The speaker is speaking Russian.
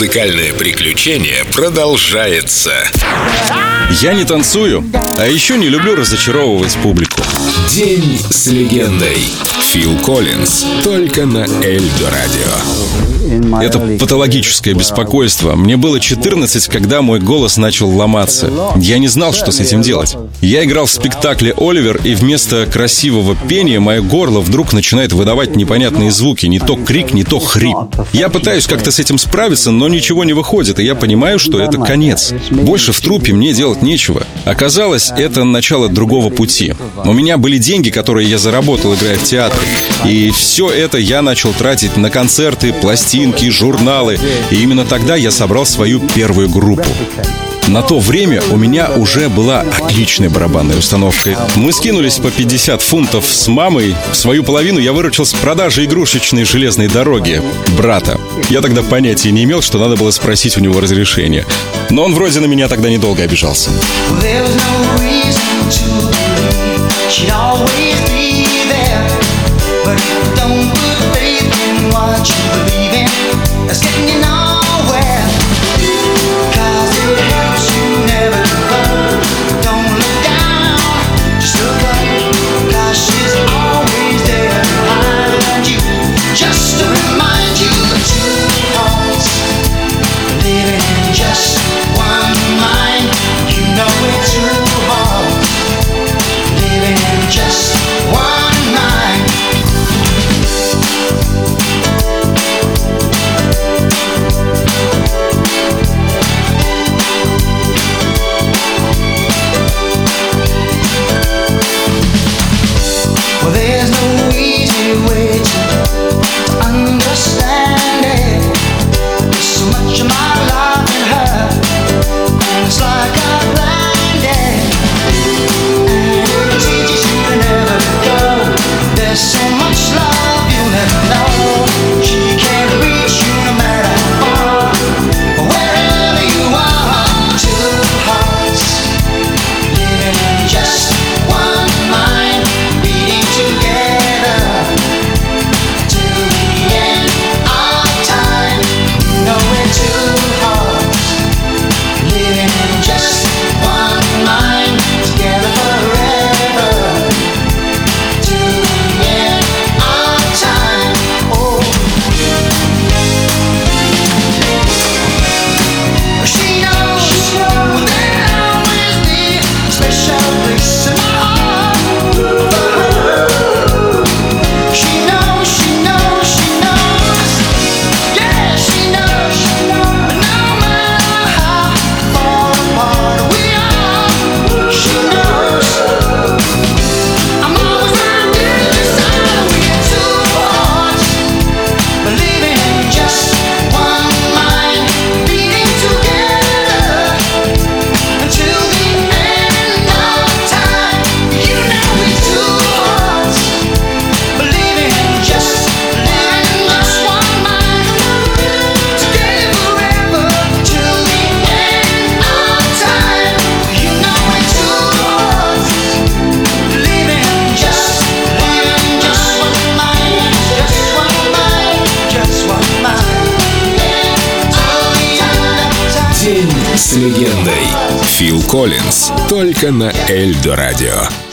Музыкальное приключение продолжается. Я не танцую, а еще не люблю разочаровывать публику. День с легендой. Фил Коллинз. Только на Эльдо Радио. Это патологическое беспокойство. Мне было 14, когда мой голос начал ломаться. Я не знал, что с этим делать. Я играл в спектакле «Оливер», и вместо красивого пения мое горло вдруг начинает выдавать непонятные звуки. Не то крик, не то хрип. Я пытаюсь как-то с этим справиться, но ничего не выходит, и я понимаю, что это конец. Больше в трупе мне делать нечего. Оказалось, это начало другого пути. У меня были деньги, которые я заработал, играя в театр. И все это я начал тратить на концерты, пластинки, журналы. И именно тогда я собрал свою первую группу. На то время у меня уже была отличная барабанная установка. Мы скинулись по 50 фунтов с мамой. Свою половину я выручил с продажи игрушечной железной дороги брата. Я тогда понятия не имел, что надо было спросить у него разрешения. Но он вроде на меня тогда недолго обижался. much love you'll have. С легендой. Фил Коллинз. Только на Эльдо Радио.